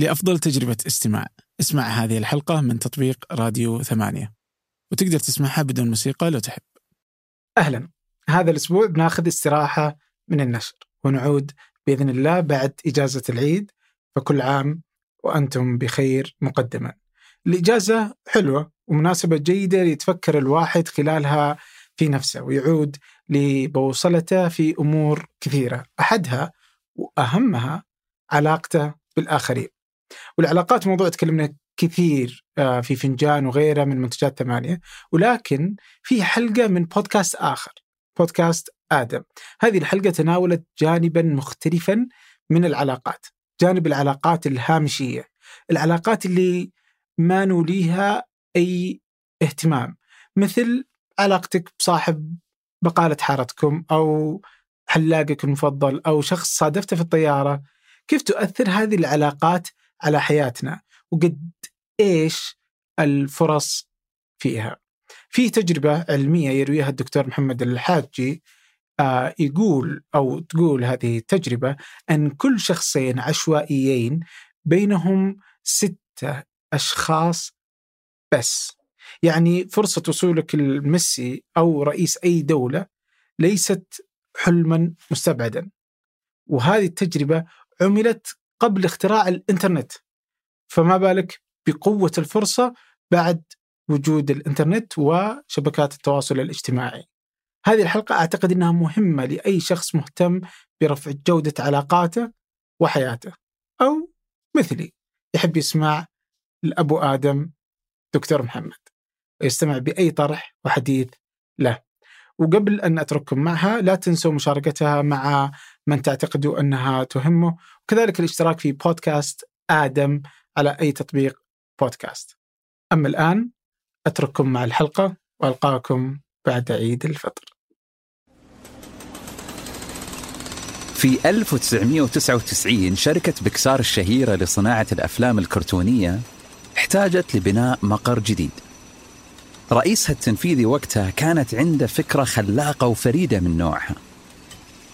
لأفضل تجربة استماع. اسمع هذه الحلقة من تطبيق راديو ثمانية. وتقدر تسمعها بدون موسيقى لو تحب. أهلا. هذا الأسبوع بناخذ استراحة من النشر. ونعود بإذن الله بعد إجازة العيد. فكل عام وأنتم بخير مقدما. الإجازة حلوة ومناسبة جيدة ليتفكر الواحد خلالها في نفسه ويعود لبوصلته في أمور كثيرة. أحدها وأهمها علاقته بالآخرين. والعلاقات موضوع تكلمنا كثير آه، في فنجان وغيره من منتجات ثمانية ولكن في حلقة من بودكاست آخر بودكاست آدم. هذه الحلقة تناولت جانبا مختلفا من العلاقات جانب العلاقات الهامشية العلاقات اللي ما نوليها أي اهتمام. مثل علاقتك بصاحب بقالة حارتكم أو حلاقك المفضل أو شخص صادفته في الطيارة كيف تؤثر هذه العلاقات على حياتنا وقد إيش الفرص فيها. في تجربة علمية يرويها الدكتور محمد الحاجي آه يقول أو تقول هذه التجربة أن كل شخصين عشوائيين بينهم ستة أشخاص بس. يعني فرصة وصولك لميسي أو رئيس أي دولة ليست حلما مستبعدا. وهذه التجربة عملت قبل اختراع الإنترنت. فما بالك بقوة الفرصة بعد وجود الإنترنت وشبكات التواصل الاجتماعي. هذه الحلقة أعتقد أنها مهمة لأي شخص مهتم برفع جودة علاقاته وحياته أو مثلي يحب يسمع الأبو آدم دكتور محمد ويستمع بأي طرح وحديث له. وقبل أن أترككم معها لا تنسوا مشاركتها مع من تعتقدوا أنها تهمه. وكذلك الاشتراك في بودكاست آدم على أي تطبيق بودكاست. أما الآن أترككم مع الحلقة وألقاكم بعد عيد الفطر. في 1999 شركة بكسار الشهيرة لصناعة الأفلام الكرتونية احتاجت لبناء مقر جديد. رئيسها التنفيذي وقتها كانت عنده فكرة خلاقة وفريدة من نوعها.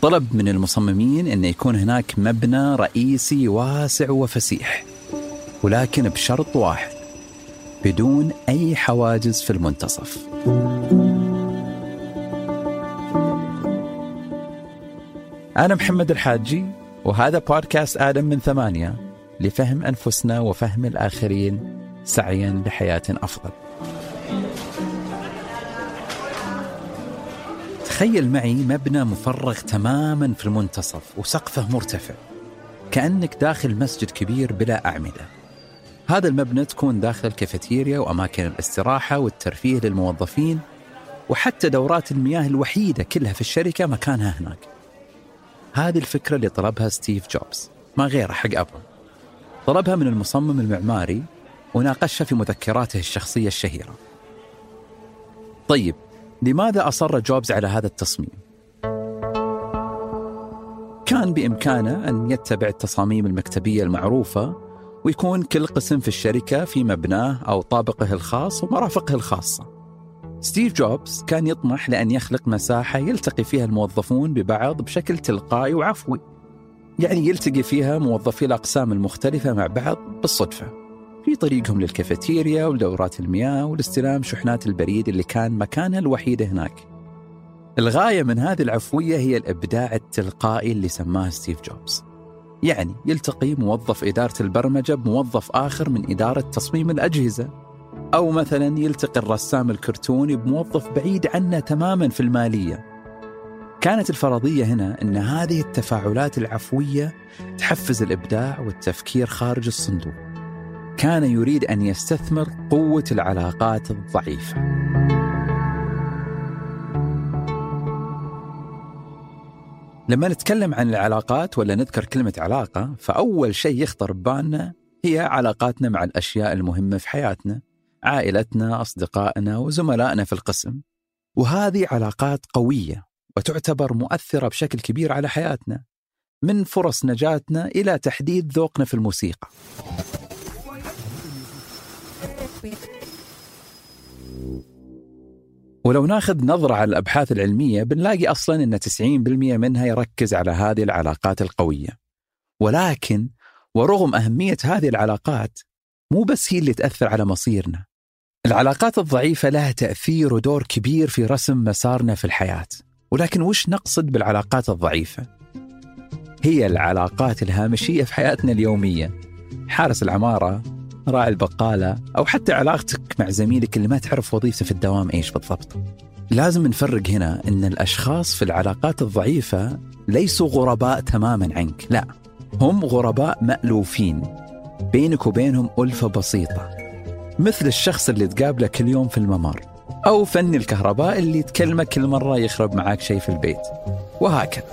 طلب من المصممين أن يكون هناك مبنى رئيسي واسع وفسيح ولكن بشرط واحد بدون أي حواجز في المنتصف. أنا محمد الحاجي وهذا بودكاست آدم من ثمانية لفهم أنفسنا وفهم الآخرين سعيا لحياة أفضل. تخيل معي مبنى مفرغ تماما في المنتصف وسقفه مرتفع كأنك داخل مسجد كبير بلا أعمدة. هذا المبنى تكون داخل كافيتيريا وأماكن الاستراحة والترفيه للموظفين وحتى دورات المياه الوحيدة كلها في الشركة مكانها هناك. هذه الفكرة اللي طلبها ستيف جوبز ما غيره حق أبل طلبها من المصمم المعماري وناقشها في مذكراته الشخصية الشهيرة. طيب لماذا أصر جوبز على هذا التصميم؟ كان بإمكانه أن يتبع التصاميم المكتبية المعروفة ويكون كل قسم في الشركة في مبناه أو طابقه الخاص ومرافقه الخاصة ستيف جوبز كان يطمح لأن يخلق مساحة يلتقي فيها الموظفون ببعض بشكل تلقائي وعفوي يعني يلتقي فيها موظفي الأقسام المختلفة مع بعض بالصدفة في طريقهم للكافيتيريا ولدورات المياه ولاستلام شحنات البريد اللي كان مكانها الوحيد هناك. الغاية من هذه العفوية هي الإبداع التلقائي اللي سماه ستيف جوبز. يعني يلتقي موظف إدارة البرمجة بموظف آخر من إدارة تصميم الأجهزة. أو مثلا يلتقي الرسام الكرتوني بموظف بعيد عنه تماما في المالية. كانت الفرضية هنا أن هذه التفاعلات العفوية تحفز الإبداع والتفكير خارج الصندوق. كان يريد أن يستثمر قوة العلاقات الضعيفة. لما نتكلم عن العلاقات ولا نذكر كلمة علاقة فأول شيء يخطر ببالنا هي علاقاتنا مع الأشياء المهمة في حياتنا، عائلتنا، أصدقائنا وزملائنا في القسم. وهذه علاقات قوية وتعتبر مؤثرة بشكل كبير على حياتنا. من فرص نجاتنا إلى تحديد ذوقنا في الموسيقى. ولو ناخذ نظرة على الأبحاث العلمية بنلاقي أصلا أن 90% منها يركز على هذه العلاقات القوية. ولكن ورغم أهمية هذه العلاقات مو بس هي اللي تأثر على مصيرنا. العلاقات الضعيفة لها تأثير ودور كبير في رسم مسارنا في الحياة. ولكن وش نقصد بالعلاقات الضعيفة؟ هي العلاقات الهامشية في حياتنا اليومية. حارس العمارة راعي البقالة أو حتى علاقتك مع زميلك اللي ما تعرف وظيفته في الدوام إيش بالضبط. لازم نفرق هنا أن الأشخاص في العلاقات الضعيفة ليسوا غرباء تماما عنك لا هم غرباء مألوفين بينك وبينهم ألفة بسيطة مثل الشخص اللي تقابله كل يوم في الممر أو فني الكهرباء اللي تكلمك كل مرة يخرب معاك شيء في البيت وهكذا.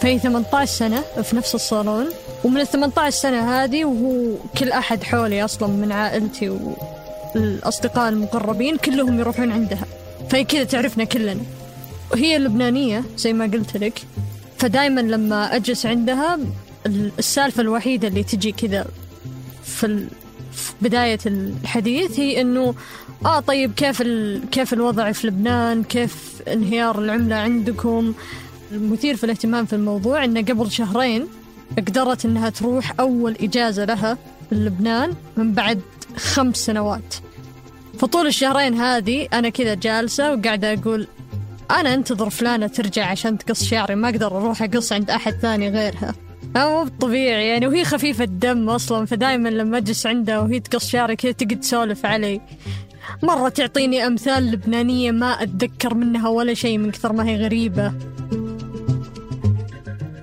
فهي 18 سنة في نفس الصالون ومن ال 18 سنة هذه وهو كل أحد حولي أصلا من عائلتي والأصدقاء المقربين كلهم يروحون عندها. فهي كذا تعرفنا كلنا. وهي لبنانية زي ما قلت لك. فدايما لما أجلس عندها السالفة الوحيدة اللي تجي كذا في, بداية الحديث هي إنه آه طيب كيف. كيف الوضع في لبنان؟ كيف انهيار العملة عندكم؟ المثير في الاهتمام في الموضوع إنه قبل شهرين قدرت إنها تروح أول إجازة لها في لبنان من بعد خمس سنوات. فطول الشهرين هذه أنا كذا جالسة وقاعدة أقول أنا أنتظر فلانة ترجع عشان تقص شعري ما أقدر أروح أقص عند أحد ثاني غيرها. مو طبيعي يعني وهي خفيفة الدم أصلا فدايما لما أجلس عندها وهي تقص شعري كذا تقعد تسولف علي. مرة تعطيني أمثال لبنانية ما أتذكر منها ولا شيء من كثر ما هي غريبة.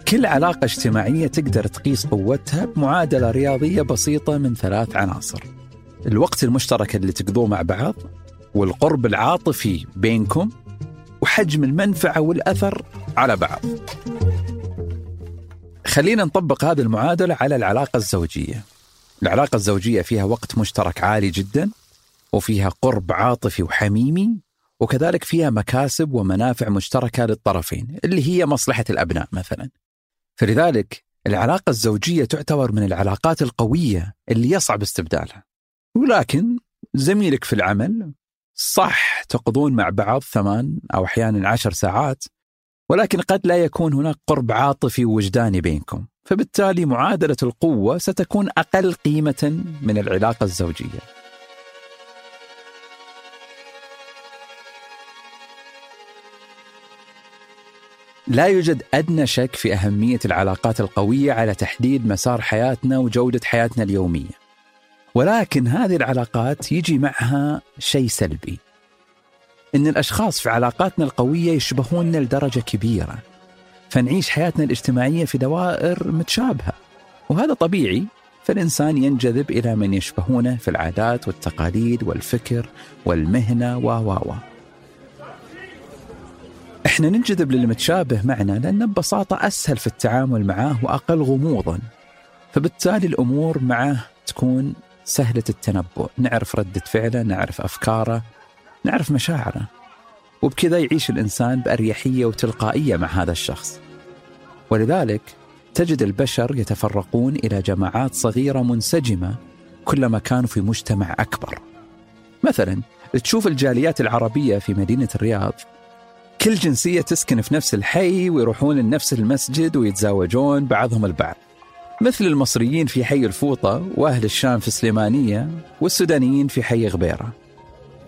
كل علاقة اجتماعية تقدر تقيس قوتها بمعادلة رياضية بسيطة من ثلاث عناصر. الوقت المشترك اللي تقضوه مع بعض والقرب العاطفي بينكم وحجم المنفعة والأثر على بعض. خلينا نطبق هذه المعادلة على العلاقة الزوجية. العلاقة الزوجية فيها وقت مشترك عالي جدا وفيها قرب عاطفي وحميمي وكذلك فيها مكاسب ومنافع مشتركة للطرفين اللي هي مصلحة الأبناء مثلا. فلذلك العلاقة الزوجية تعتبر من العلاقات القوية اللي يصعب استبدالها. ولكن زميلك في العمل صح تقضون مع بعض ثمان أو أحيانا عشر ساعات ولكن قد لا يكون هناك قرب عاطفي وجداني بينكم فبالتالي معادلة القوة ستكون أقل قيمة من العلاقة الزوجية. لا يوجد أدنى شك في أهمية العلاقات القوية على تحديد مسار حياتنا وجودة حياتنا اليومية. ولكن هذه العلاقات يجي معها شيء سلبي. إن الأشخاص في علاقاتنا القوية يشبهوننا لدرجة كبيرة. فنعيش حياتنا الاجتماعية في دوائر متشابهة. وهذا طبيعي فالإنسان ينجذب إلى من يشبهونه في العادات والتقاليد والفكر والمهنة و و و. إحنا ننجذب للمتشابه معنا لأنه ببساطة أسهل في التعامل معه وأقل غموضا. فبالتالي الأمور معه تكون سهلة التنبؤ. نعرف ردة فعله نعرف أفكاره نعرف مشاعره. وبكذا يعيش الإنسان بأريحية وتلقائية مع هذا الشخص. ولذلك تجد البشر يتفرقون إلى جماعات صغيرة منسجمة كلما كانوا في مجتمع أكبر. مثلا تشوف الجاليات العربية في مدينة الرياض كل جنسية تسكن في نفس الحي ويروحون لنفس المسجد ويتزاوجون بعضهم البعض. مثل المصريين في حي الفوطة وأهل الشام في سليمانية والسودانيين في حي غبيرة.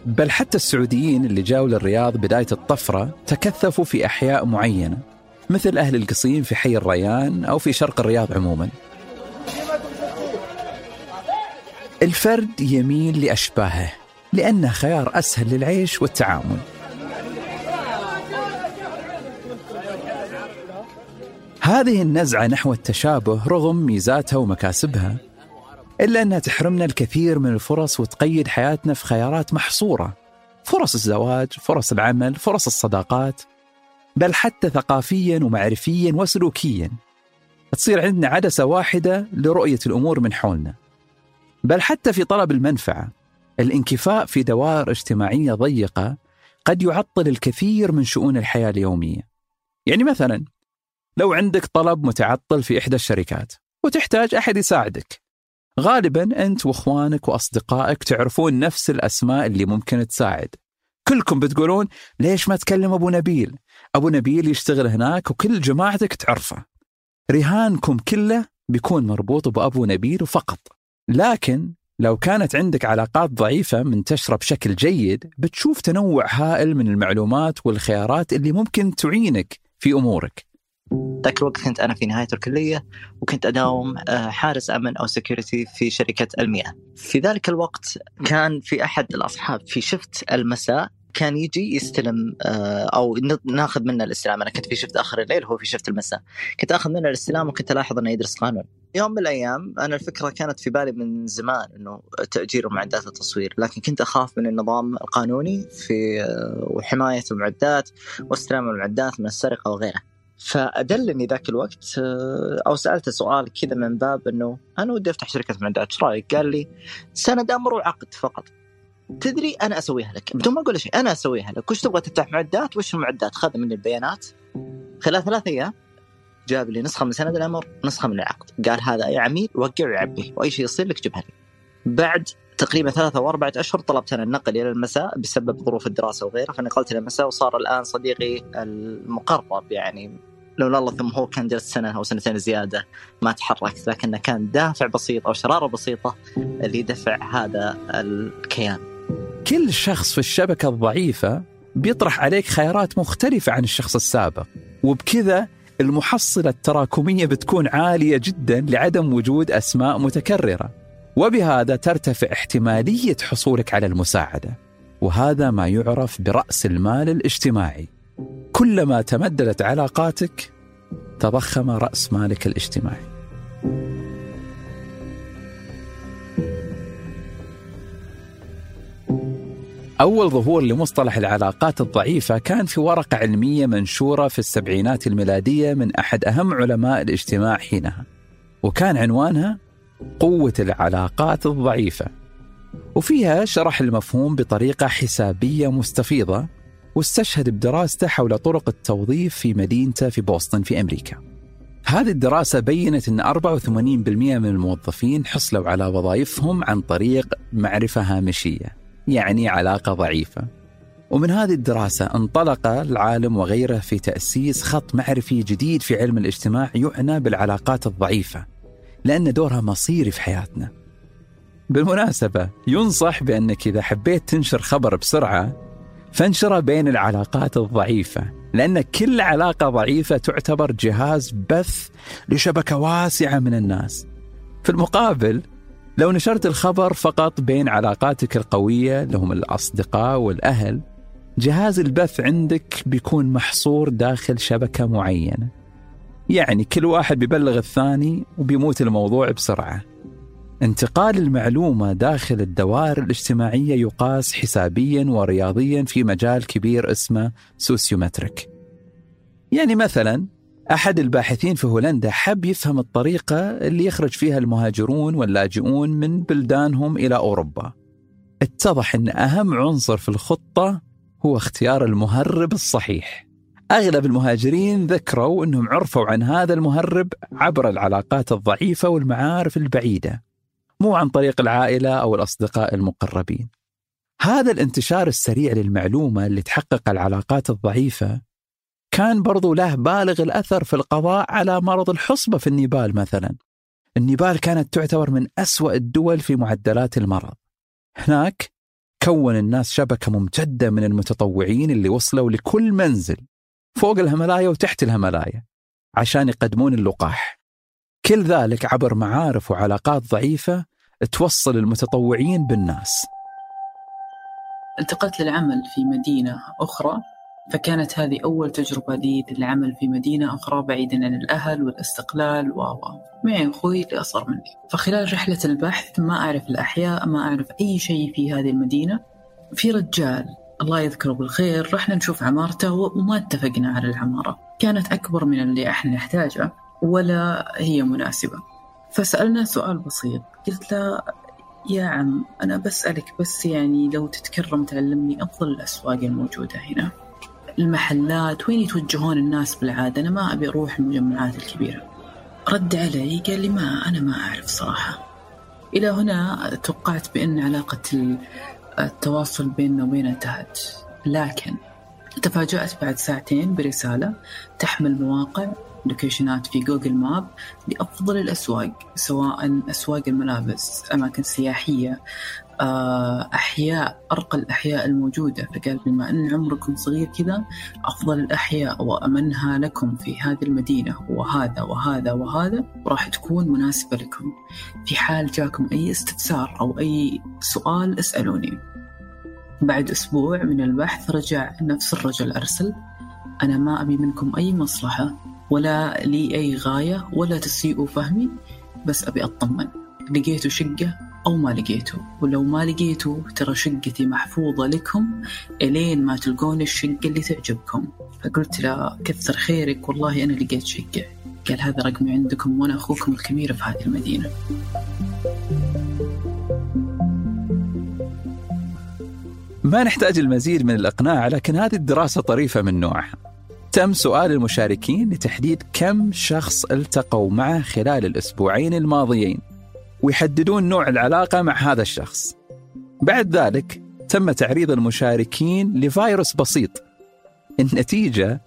بل حتى السعوديين اللي جاوا للرياض بداية الطفرة تكثفوا في أحياء معينة مثل أهل القصيم في حي الريان أو في شرق الرياض عموما. الفرد يميل لأشباهه لأنه خيار أسهل للعيش والتعامل. هذه النزعة نحو التشابه رغم ميزاتها ومكاسبها إلا أنها تحرمنا الكثير من الفرص وتقيد حياتنا في خيارات محصورة فرص الزواج، فرص العمل، فرص الصداقات بل حتى ثقافيا ومعرفيا وسلوكيا. تصير عندنا عدسة واحدة لرؤية الأمور من حولنا. بل حتى في طلب المنفعة الانكفاء في دوائر اجتماعية ضيقة قد يعطل الكثير من شؤون الحياة اليومية. يعني مثلا لو عندك طلب متعطل في إحدى الشركات وتحتاج أحد يساعدك. غالبا أنت وإخوانك وأصدقائك تعرفون نفس الأسماء اللي ممكن تساعد. كلكم بتقولون ليش ما تكلم أبو نبيل؟ أبو نبيل يشتغل هناك وكل جماعتك تعرفه. رهانكم كله بيكون مربوط بأبو نبيل فقط. لكن لو كانت عندك علاقات ضعيفة منتشرة بشكل جيد بتشوف تنوع هائل من المعلومات والخيارات اللي ممكن تعينك في أمورك. ذاك الوقت كنت أنا في نهاية الكلية وكنت أداوم آه، حارس أمن أو سكيورتي في شركة المياه. في ذلك الوقت كان في أحد الأصحاب في شفت المساء كان يجي يستلم آه، أو ناخذ منه الاستلام. أنا كنت في شفت آخر الليل هو في شفت المساء. كنت آخذ منه الاستلام وكنت الاحظ أنه يدرس قانون. يوم من الأيام أنا الفكرة كانت في بالي من زمان إنه تأجير معدات التصوير لكن كنت أخاف من النظام القانوني في آه، وحماية المعدات واستلام المعدات من السرقة وغيره. فأدلني ذاك الوقت آه، أو سالته سؤال كذا من باب إنه أنا ودي أفتح شركة معدات إيش رأيك؟ قال لي سند أمر وعقد فقط. تدري أنا أسويها لك؟ بدون ما أقول شيء أنا أسويها لك. وش تبغى تفتح معدات؟ وش المعدات؟ خذ مني البيانات. خلال ثلاث أيام جاب لي نسخة من سند الأمر نسخة من العقد. قال هذا اي عميل وقع ويعبيه وأي شيء يصير لك جيبها لي بعد تقريبا ثلاثة أو أربعة أشهر طلبت أنا النقل إلى المساء بسبب ظروف الدراسة وغيره فنقلت إلى المساء وصار الآن صديقي المقرب يعني لولا الله ثم هو كان جلس سنة أو سنتين زيادة ما تحركت لكنه كان دافع بسيط أو شرارة بسيطة اللي يدفع هذا الكيان. كل شخص في الشبكة الضعيفة بيطرح عليك خيارات مختلفة عن الشخص السابق وبكذا المحصلة التراكمية بتكون عالية جدا لعدم وجود أسماء متكررة وبهذا ترتفع احتمالية حصولك على المساعدة وهذا ما يعرف برأس المال الاجتماعي. كلما تمددت علاقاتك تضخم رأس مالك الاجتماعي. أول ظهور لمصطلح العلاقات الضعيفة كان في ورقة علمية منشورة في السبعينات الميلادية من أحد أهم علماء الاجتماع حينها وكان عنوانها قوة العلاقات الضعيفة وفيها شرح المفهوم بطريقة حسابية مستفيضة واستشهد بدراسته حول طرق التوظيف في مدينته في بوسطن في أمريكا. هذه الدراسة بينت أن 84% من الموظفين حصلوا على وظائفهم عن طريق معرفة هامشية يعني علاقة ضعيفة. ومن هذه الدراسة انطلق العالم وغيره في تأسيس خط معرفي جديد في علم الاجتماع يعنى بالعلاقات الضعيفة لأن دورها مصيري في حياتنا. بالمناسبة ينصح بأنك إذا حبيت تنشر خبر بسرعة فانشره بين العلاقات الضعيفة لأن كل علاقة ضعيفة تعتبر جهاز بث لشبكة واسعة من الناس. في المقابل لو نشرت الخبر فقط بين علاقاتك القوية اللي هم الأصدقاء والأهل جهاز البث عندك بيكون محصور داخل شبكة معينة. يعني كل واحد بيبلغ الثاني وبيموت الموضوع بسرعة. انتقال المعلومة داخل الدوائر الاجتماعية يقاس حسابيا ورياضيا في مجال كبير اسمه سوسيومتريك. يعني مثلا أحد الباحثين في هولندا حب يفهم الطريقة اللي يخرج فيها المهاجرون واللاجئون من بلدانهم إلى أوروبا. اتضح أن أهم عنصر في الخطة هو اختيار المهرب الصحيح. أغلب المهاجرين ذكروا أنهم عرفوا عن هذا المهرب عبر العلاقات الضعيفة والمعارف البعيدة. مو عن طريق العائلة أو الأصدقاء المقربين. هذا الانتشار السريع للمعلومة اللي تحقق العلاقات الضعيفة كان برضو له بالغ الأثر في القضاء على مرض الحصبة في النيبال مثلا. النيبال كانت تعتبر من أسوأ الدول في معدلات المرض. هناك كون الناس شبكة ممتدة من المتطوعين اللي وصلوا لكل منزل فوق الهملايا وتحت الهملايا عشان يقدمون اللقاح. كل ذلك عبر معارف وعلاقات ضعيفة توصل المتطوعين بالناس. انتقلت للعمل في مدينة أخرى فكانت هذه أول تجربة لي للعمل في مدينة أخرى بعيدا عن الأهل والاستقلال و معي أخوي اللي أصغر مني. فخلال رحلة البحث ما أعرف الأحياء ما أعرف أي شيء في هذه المدينة. في رجال الله يذكره بالخير رحنا نشوف عمارته وما اتفقنا على العمارة. كانت أكبر من اللي إحنا نحتاجه ولا هي مناسبة. فسألنا سؤال بسيط. قلت له يا عم أنا بسألك بس يعني لو تتكرم تعلمني أفضل الأسواق الموجودة هنا. المحلات وين يتوجهون الناس بالعادة؟ أنا ما أبي أروح المجمعات الكبيرة. رد علي قال لي ما أنا ما أعرف صراحة. إلى هنا توقعت بأن علاقة التواصل بيننا وبينه انتهت لكن تفاجأت بعد ساعتين برسالة تحمل مواقع location ات في Google Map لأفضل الأسواق سواء أسواق الملابس أماكن سياحية آه، أحياء أرقى الأحياء الموجودة. فقال بما أن عمركم صغير كذا أفضل الأحياء وأمنها لكم في هذه المدينة وهذا وهذا وهذا راح تكون مناسبة لكم. في حال جاكم أي استفسار أو أي سؤال اسألوني. بعد أسبوع من البحث رجع نفس الرجل أرسل أنا ما أبي منكم أي مصلحة ولا لي أي غاية ولا تسيئوا فهمي بس أبي أطمن. لقيتوا شقة أو ما لقيتوا ولو ما لقيتوا ترى شقتي محفوظة لكم إلين ما تلقون الشقة اللي تعجبكم. فقلت له كثر خيرك والله أنا لقيت شقة. قال هذا رقمي عندكم وأنا أخوكم الكبير في هذه المدينة. ما نحتاج المزيد من الإقناع لكن هذه الدراسة طريفة من نوعها. تم سؤال المشاركين لتحديد كم شخص التقوا معه خلال الأسبوعين الماضيين ويحددون نوع العلاقة مع هذا الشخص. بعد ذلك تم تعريض المشاركين لفيروس بسيط. النتيجة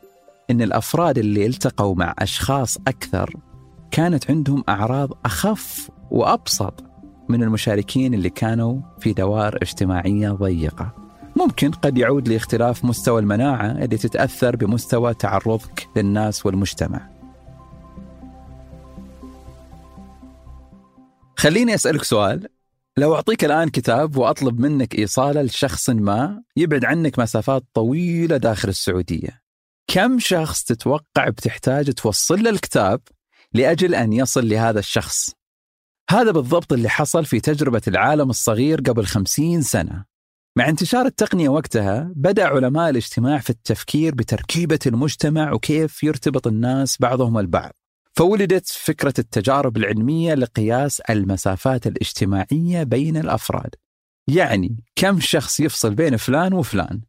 أن الأفراد اللي التقوا مع أشخاص أكثر كانت عندهم أعراض أخف وأبسط من المشاركين اللي كانوا في دوائر اجتماعية ضيقة. ممكن قد يعود لاختلاف مستوى المناعة اللي تتأثر بمستوى تعرضك للناس والمجتمع. خليني أسألك سؤال. لو أعطيك الآن كتاب وأطلب منك إيصاله لشخص ما يبعد عنك مسافات طويلة داخل السعودية كم شخص تتوقع بتحتاج توصل له الكتاب لأجل أن يصل لهذا الشخص؟ هذا بالضبط اللي حصل في تجربة العالم الصغير قبل خمسين سنة. مع انتشار التقنية وقتها بدأ علماء الاجتماع في التفكير بتركيبة المجتمع وكيف يرتبط الناس بعضهم البعض. فولدت فكرة التجارب العلمية لقياس المسافات الاجتماعية بين الأفراد. يعني كم شخص يفصل بين فلان وفلان.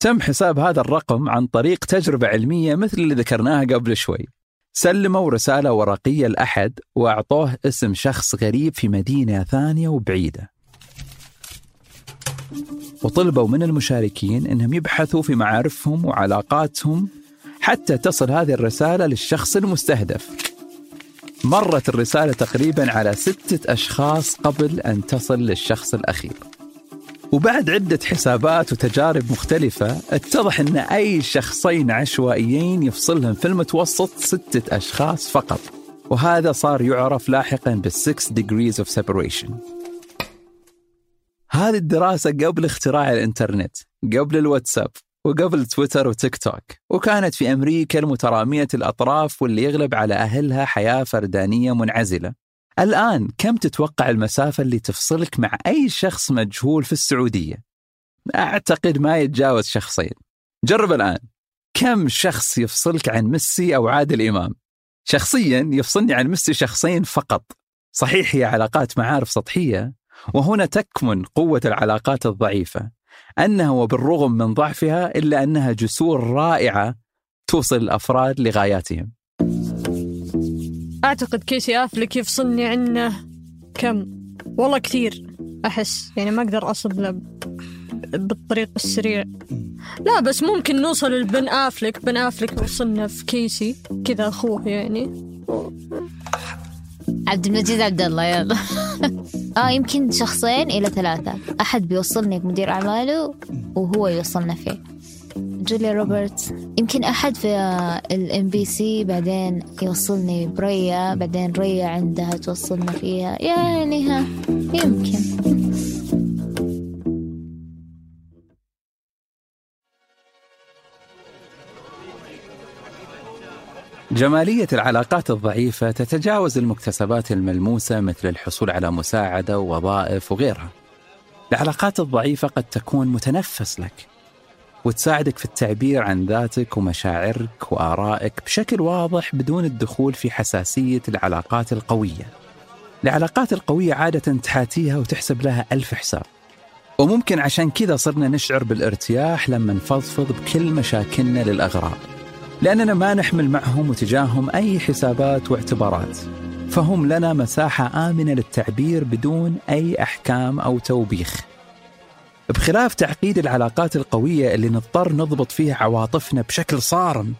تم حساب هذا الرقم عن طريق تجربة علمية مثل اللي ذكرناها قبل شوي. سلموا رسالة ورقية لأحد وأعطوه اسم شخص غريب في مدينة ثانية وبعيدة. وطلبوا من المشاركين أنهم يبحثوا في معارفهم وعلاقاتهم حتى تصل هذه الرسالة للشخص المستهدف. مرت الرسالة تقريبا على ستة أشخاص قبل أن تصل للشخص الأخير. وبعد عدة حسابات وتجارب مختلفة اتضح أن أي شخصين عشوائيين يفصلهم في المتوسط ستة أشخاص فقط. وهذا صار يعرف لاحقا بالسكس degrees of separation. هذه الدراسة قبل اختراع الإنترنت قبل الواتساب وقبل تويتر وتيك توك وكانت في أمريكا المترامية الأطراف واللي يغلب على أهلها حياة فردانية منعزلة الآن كم تتوقع المسافة اللي تفصلك مع أي شخص مجهول في السعودية؟ أعتقد ما يتجاوز شخصين جرب الآن كم شخص يفصلك عن ميسي أو عادل إمام؟ شخصيا يفصلني عن ميسي شخصين فقط صحيح هي علاقات معارف سطحية وهنا تكمن قوة العلاقات الضعيفة. أنها وبالرغم من ضعفها إلا أنها جسور رائعة توصل الأفراد لغاياتهم. أعتقد كيسي أفلك يفصلني عنه كم؟ والله كثير أحس. يعني ما أقدر أصل له بالطريق السريع. لا بس ممكن نوصل لبن أفلك. بن أفلك وصلنا في كيسي كذا أخوه يعني. عبد المجيد عبد الله يلا. آه يمكن شخصين إلى ثلاثة. أحد بيوصلني بمدير أعماله وهو يوصلنا فيه. جوليا روبرتس يمكن أحد في ال MBC بعدين يوصلني بريا بعدين ريا عندها توصلنا فيها. يعني ها يمكن. جمالية العلاقات الضعيفة تتجاوز المكتسبات الملموسة مثل الحصول على مساعدة ووظائف وغيرها. العلاقات الضعيفة قد تكون متنفس لك وتساعدك في التعبير عن ذاتك ومشاعرك وآرائك بشكل واضح بدون الدخول في حساسية العلاقات القوية. العلاقات القوية عادة تحاتيها وتحسب لها ألف حساب. وممكن عشان كذا صرنا نشعر بالارتياح لما نفضفض بكل مشاكلنا للأغراب. لأننا ما نحمل معهم وتجاههم أي حسابات واعتبارات. فهم لنا مساحة آمنة للتعبير بدون أي أحكام أو توبيخ. بخلاف تعقيد العلاقات القوية اللي نضطر نضبط فيها عواطفنا بشكل صارم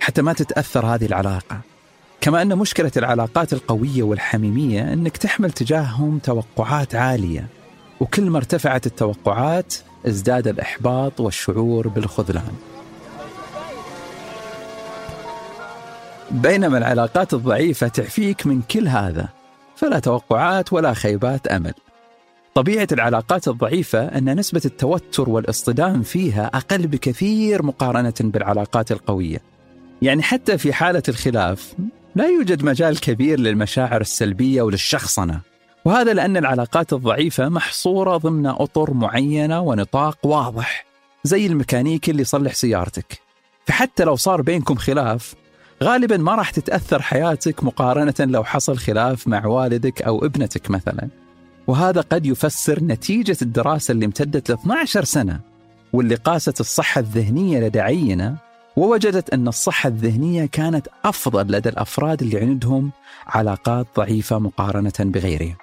حتى ما تتأثر هذه العلاقة. كما أن مشكلة العلاقات القوية والحميمية أنك تحمل تجاههم توقعات عالية. وكل ما ارتفعت التوقعات ازداد الإحباط والشعور بالخذلان. بينما العلاقات الضعيفة تعفيك من كل هذا فلا توقعات ولا خيبات أمل. طبيعة العلاقات الضعيفة أن نسبة التوتر والاصطدام فيها أقل بكثير مقارنة بالعلاقات القوية. يعني حتى في حالة الخلاف لا يوجد مجال كبير للمشاعر السلبية وللشخصنة. وهذا لأن العلاقات الضعيفة محصورة ضمن أطر معينة ونطاق واضح زي الميكانيكي اللي يصلح سيارتك. فحتى لو صار بينكم خلاف غالبا ما راح تتأثر حياتك مقارنة لو حصل خلاف مع والدك أو ابنتك مثلا. وهذا قد يفسر نتيجة الدراسة اللي امتدت ل 12 سنة واللي قاست الصحة الذهنية لدى عينة ووجدت أن الصحة الذهنية كانت أفضل لدى الأفراد اللي عندهم علاقات ضعيفة مقارنة بغيرهم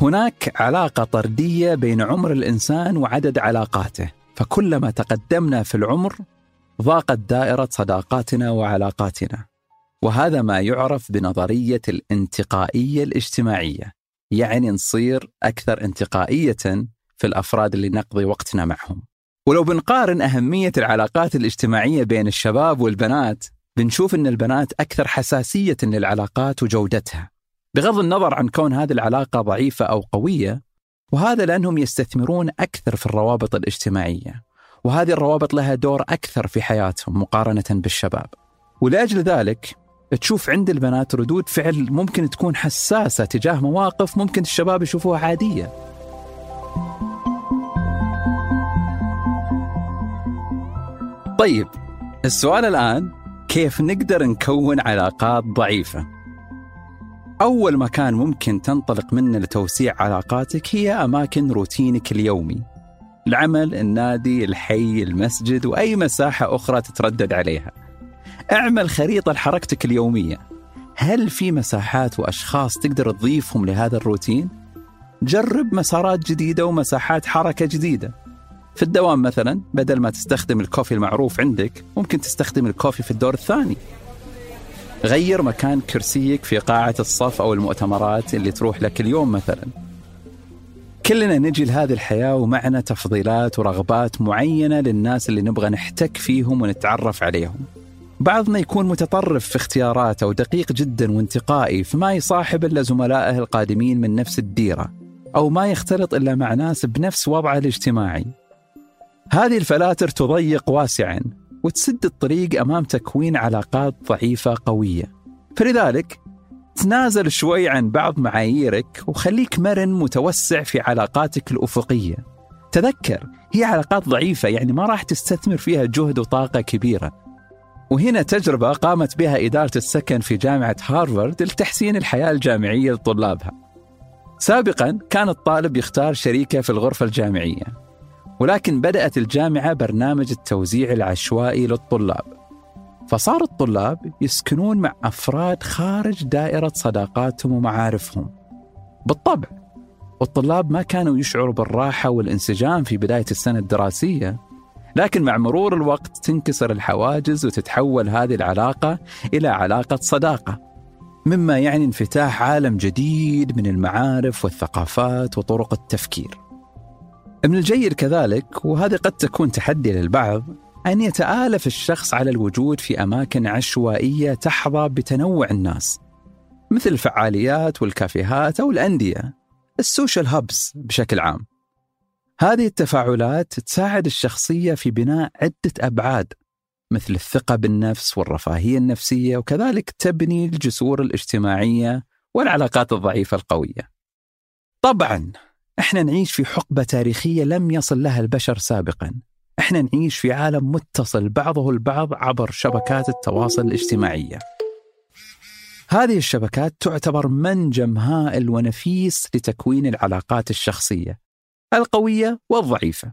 هناك علاقة طردية بين عمر الإنسان وعدد علاقاته فكلما تقدمنا في العمر ضاقت دائرة صداقاتنا وعلاقاتنا وهذا ما يعرف بنظرية الانتقائية الاجتماعية يعني نصير أكثر انتقائية في الأفراد اللي نقضي وقتنا معهم. ولو بنقارن أهمية العلاقات الاجتماعية بين الشباب والبنات بنشوف أن البنات أكثر حساسية للعلاقات وجودتها بغض النظر عن كون هذه العلاقة ضعيفة أو قوية وهذا لأنهم يستثمرون أكثر في الروابط الاجتماعية. وهذه الروابط لها دور أكثر في حياتهم مقارنة بالشباب. ولأجل ذلك تشوف عند البنات ردود فعل ممكن تكون حساسة تجاه مواقف ممكن الشباب يشوفوها عادية. طيب السؤال الآن كيف نقدر نكون علاقات ضعيفة؟ أول مكان ممكن تنطلق منه لتوسيع علاقاتك هي أماكن روتينك اليومي. العمل، النادي، الحي، المسجد وأي مساحة أخرى تتردد عليها. اعمل خريطة لحركتك اليومية. هل في مساحات وأشخاص تقدر تضيفهم لهذا الروتين؟ جرب مسارات جديدة ومساحات حركة جديدة. في الدوام مثلا بدل ما تستخدم الكوفي المعروف عندك ممكن تستخدم الكوفي في الدور الثاني. غير مكان كرسيك في قاعة الصف أو المؤتمرات اللي تروح لك اليوم مثلا. كلنا نجي لهذه الحياة ومعنا تفضيلات ورغبات معينة للناس اللي نبغى نحتك فيهم ونتعرف عليهم بعضنا يكون متطرف في اختياراته ودقيق جدا وانتقائي فما يصاحب إلا زملائه القادمين من نفس الديرة أو ما يختلط إلا مع ناس بنفس وضعه الاجتماعي هذه الفلاتر تضيق واسعا وتسد الطريق أمام تكوين علاقات ضعيفة قوية. فلذلك تنازل شوي عن بعض معاييرك وخليك مرن متوسع في علاقاتك الأفقية. تذكر هي علاقات ضعيفة يعني ما راح تستثمر فيها جهد وطاقة كبيرة. وهنا تجربة قامت بها إدارة السكن في جامعة هارفارد لتحسين الحياة الجامعية لطلابها. سابقا كان الطالب يختار شريكة في الغرفة الجامعية ولكن بدأت الجامعة برنامج التوزيع العشوائي للطلاب فصار الطلاب يسكنون مع أفراد خارج دائرة صداقاتهم ومعارفهم. بالطبع والطلاب ما كانوا يشعروا بالراحة والانسجام في بداية السنة الدراسية لكن مع مرور الوقت تنكسر الحواجز وتتحول هذه العلاقة إلى علاقة صداقة مما يعني انفتاح عالم جديد من المعارف والثقافات وطرق التفكير. من الجيد كذلك وهذه قد تكون تحدي للبعض أن يتآلف الشخص على الوجود في أماكن عشوائية تحظى بتنوع الناس مثل الفعاليات والكافيهات أو الأندية السوشيال هابس بشكل عام هذه التفاعلات تساعد الشخصية في بناء عدة أبعاد مثل الثقة بالنفس والرفاهية النفسية وكذلك تبني الجسور الاجتماعية والعلاقات الضعيفة القوية. طبعا إحنا نعيش في حقبة تاريخية لم يصل لها البشر سابقا. إحنا نعيش في عالم متصل بعضه البعض عبر شبكات التواصل الاجتماعية. هذه الشبكات تعتبر منجم هائل ونفيس لتكوين العلاقات الشخصية القوية والضعيفة.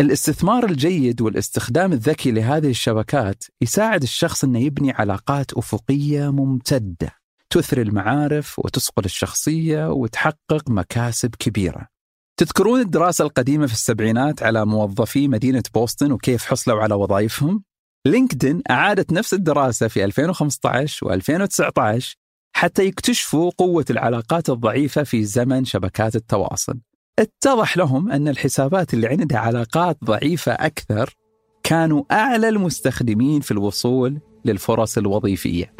الاستثمار الجيد والاستخدام الذكي لهذه الشبكات يساعد الشخص إنه يبني علاقات أفقية ممتدة تثري المعارف وتصقل الشخصية وتحقق مكاسب كبيرة تذكرون الدراسة القديمة في السبعينات على موظفي مدينة بوسطن وكيف حصلوا على وظائفهم؟ لينكدين أعادت نفس الدراسة في 2015 و2019 حتى يكتشفوا قوة العلاقات الضعيفة في زمن شبكات التواصل. اتضح لهم أن الحسابات اللي عندها علاقات ضعيفة أكثر كانوا أعلى المستخدمين في الوصول للفرص الوظيفية.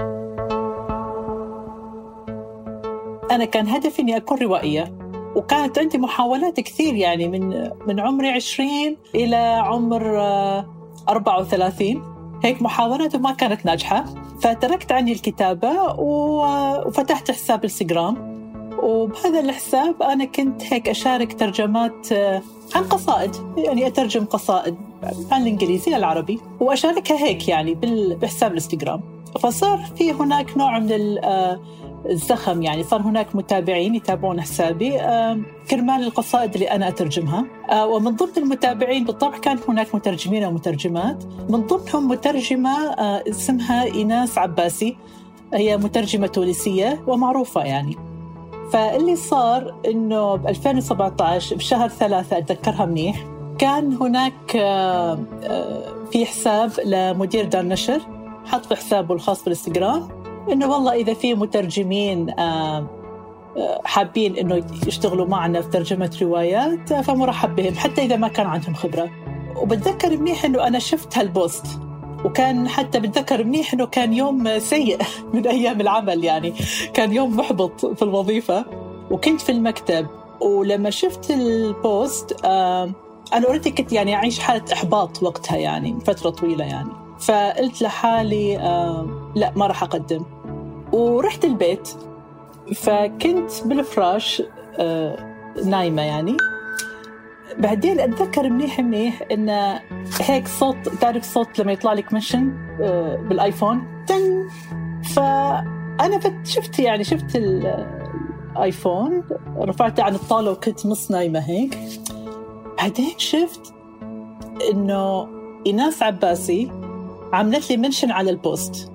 أنا كان هدفي إني أكون روائية. وكانت عندي محاولات كثير يعني من من عمري 20 إلى عمر آه، 34 هيك محاولات وما كانت ناجحة. فتركت عني الكتابة و- وفتحت حساب إنستغرام. وبهذا الحساب أنا كنت هيك أشارك ترجمات آه، عن قصائد. يعني أترجم قصائد عن الإنجليزي للعربي وأشاركها هيك يعني بحساب الإنستغرام. فصار في هناك نوع من آه، الزخم يعني. صار هناك متابعين يتابعون حسابي. آه، كرمال القصائد اللي أنا أترجمها. آه، ومن ضمن المتابعين بالطبع كان هناك مترجمين ومترجمات من ضمنهم مترجمة آه، اسمها إيناس عباسي. هي مترجمة تونسية ومعروفة يعني. فاللي صار إنه ب 2017 بشهر ثلاثة أتذكرها منيح كان هناك في حساب لمدير دار نشر حط في حسابه الخاص بالإنستغرام. إنه والله إذا في مترجمين آه، آه، حابين إنه يشتغلوا معنا في ترجمة روايات آه، فمرحب بهم حتى إذا ما كان عندهم خبرة. وبتذكر منيح إنه أنا شفت هالبوست وكان حتى بتذكر منيح إنه كان يوم سيء من أيام العمل يعني. كان يوم محبط في الوظيفة وكنت في المكتب ولما شفت ال post أنا already كنت يعني أعيش حالة إحباط وقتها يعني فترة طويلة يعني. فقلت لحالي آه لا ما راح أقدم. ورحت البيت فكنت بالفراش آه نايمة يعني. بعدين أتذكر منيح منيح إن هيك صوت تعرف صوت لما يطلع لك mention آه، بالآيفون؟ تن. فأنا فت شفت يعني شفت الايفون رفعته عن الطاولة وكنت نص نايمة هيك. بعدين شفت إنه ايناس عباسي عملت لي mention على ال post.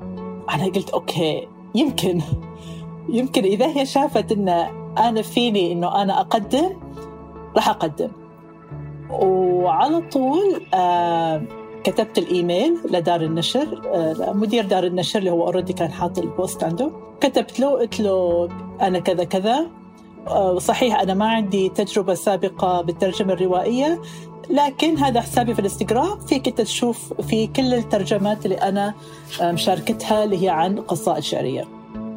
أنا قلت okay يمكن. يمكن إذا هي شافت إن أنا فيني إنه أنا أقدم راح أقدم. وعلى طول آه كتبت الإيميل لدار النشر آه مدير دار النشر اللي هو already كان حاط ال post عنده. كتبت له قلت له أنا كذا كذا. آه صحيح أنا ما عندي تجربة سابقة بالترجمة الروائية لكن هذا حسابي في الانستغرام. فيك تشوف في كل الترجمات اللي أنا آه، مشاركتها اللي هي عن قصائد شعريه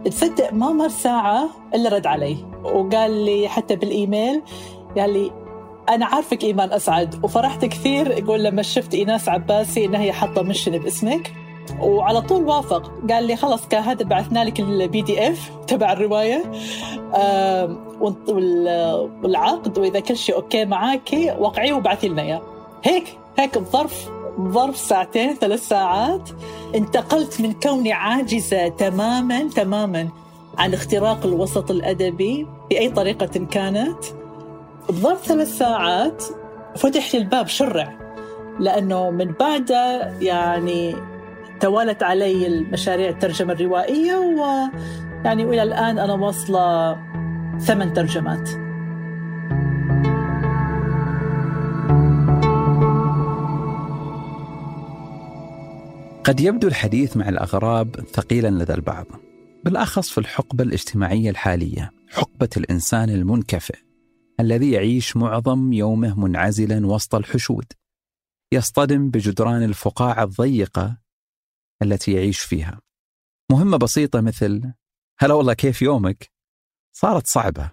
تصدق ما مر ساعة إلا رد علي وقال لي حتى بالإيميل قال لي أنا عارفك إيمان أسعد. وفرحت كثير يقول لما شفت إيناس عباسي إنها هي حاطة مشن باسمك. وعلى طول وافق. قال لي خلص كان هذا بعثنا لك ال PDF تبع الرواية. والعقد وإذا كل شيء okay معاكي وقعيه وبعثي لنا إياه. هيك هيك بظرف بظرف ساعتين ثلاث ساعات. انتقلت من كوني عاجزة تماما تماما عن اختراق الوسط الأدبي بأي طريقة كانت. بظرف ثلاث ساعات فتح لي الباب شرع لأنه من بعدها يعني توالت علي المشاريع الترجمة الروائية ويعني وإلى الآن أنا واصلة ثمان ترجمات. قد يبدو الحديث مع الأغراب ثقيلا لدى البعض بالأخص في الحقبة الاجتماعية الحالية حقبة الإنسان المنكفئ الذي يعيش معظم يومه منعزلا وسط الحشود يصطدم بجدران الفقاعة الضيقة التي يعيش فيها. مهمة بسيطة مثل هلا والله كيف يومك؟ صارت صعبة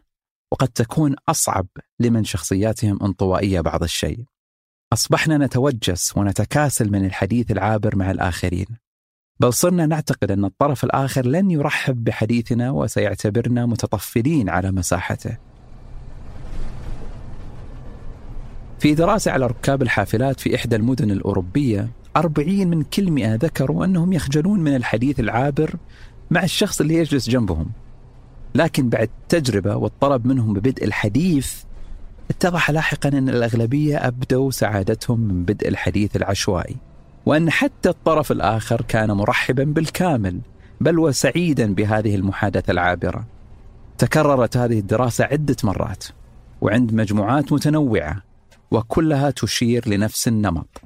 وقد تكون أصعب لمن شخصياتهم انطوائية بعض الشيء. أصبحنا نتوجس ونتكاسل من الحديث العابر مع الآخرين بل صرنا نعتقد أن الطرف الآخر لن يرحب بحديثنا وسيعتبرنا متطفلين على مساحته. في دراسة على ركاب الحافلات في إحدى المدن الأوروبية أربعين من كل مئة ذكروا أنهم يخجلون من الحديث العابر مع الشخص اللي يجلس جنبهم. لكن بعد تجربة والطلب منهم ببدء الحديث اتضح لاحقا أن الأغلبية أبدوا سعادتهم من بدء الحديث العشوائي وأن حتى الطرف الآخر كان مرحبا بالكامل بل وسعيدا بهذه المحادثة العابرة. تكررت هذه الدراسة عدة مرات وعند مجموعات متنوعة وكلها تشير لنفس النمط.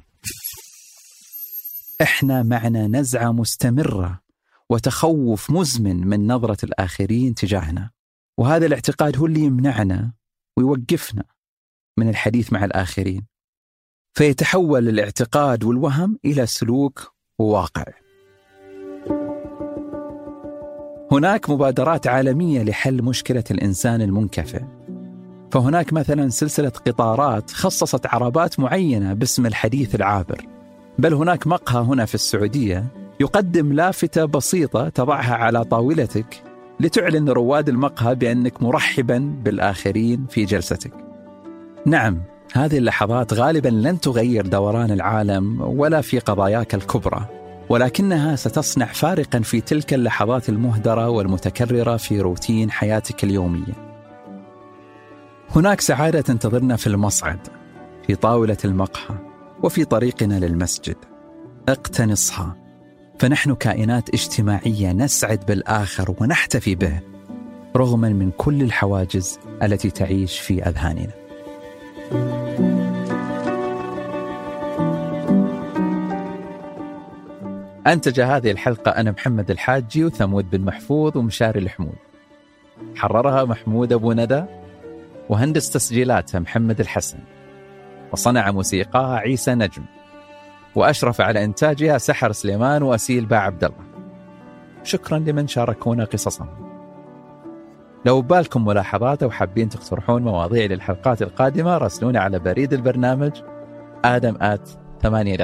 إحنا معنا نزعة مستمرة. وتخوف مزمن من نظرة الآخرين تجاهنا. وهذا الاعتقاد هو اللي يمنعنا ويوقفنا من الحديث مع الآخرين. فيتحول الاعتقاد والوهم إلى سلوك وواقع. هناك مبادرات عالمية لحل مشكلة الإنسان المنكفئ. فهناك مثلا سلسلة قطارات خصصت عربات معينة باسم الحديث العابر. بل هناك مقهى هنا في السعودية يقدم لافتة بسيطة تضعها على طاولتك لتعلن رواد المقهى بأنك مرحبا بالآخرين في جلستك. نعم، هذه اللحظات غالبا لن تغير دوران العالم ولا في قضاياك الكبرى، ولكنها ستصنع فارقا في تلك اللحظات المهدرة والمتكررة في روتين حياتك اليومية. هناك سعادة تنتظرنا في المصعد، في طاولة المقهى، وفي طريقنا للمسجد. اقتنصها فنحن كائنات اجتماعية نسعد بالآخر ونحتفي به رغما من كل الحواجز التي تعيش في أذهاننا. أنتج هذه الحلقة أنا محمد الحاجي وثمود بن محفوظ ومشاري الحمود. حررها محمود أبو ندى وهندس تسجيلاتها محمد الحسن. وصنع موسيقاها عيسى نجم. وأشرف على إنتاجها سحر سليمان وأسيل باع عبد الله. شكرا لمن شاركونا قصصهم. لو بالكم ملاحظات أو حابين تقترحون مواضيع للحلقات القادمة راسلونا على بريد البرنامج آدم آت ثمانية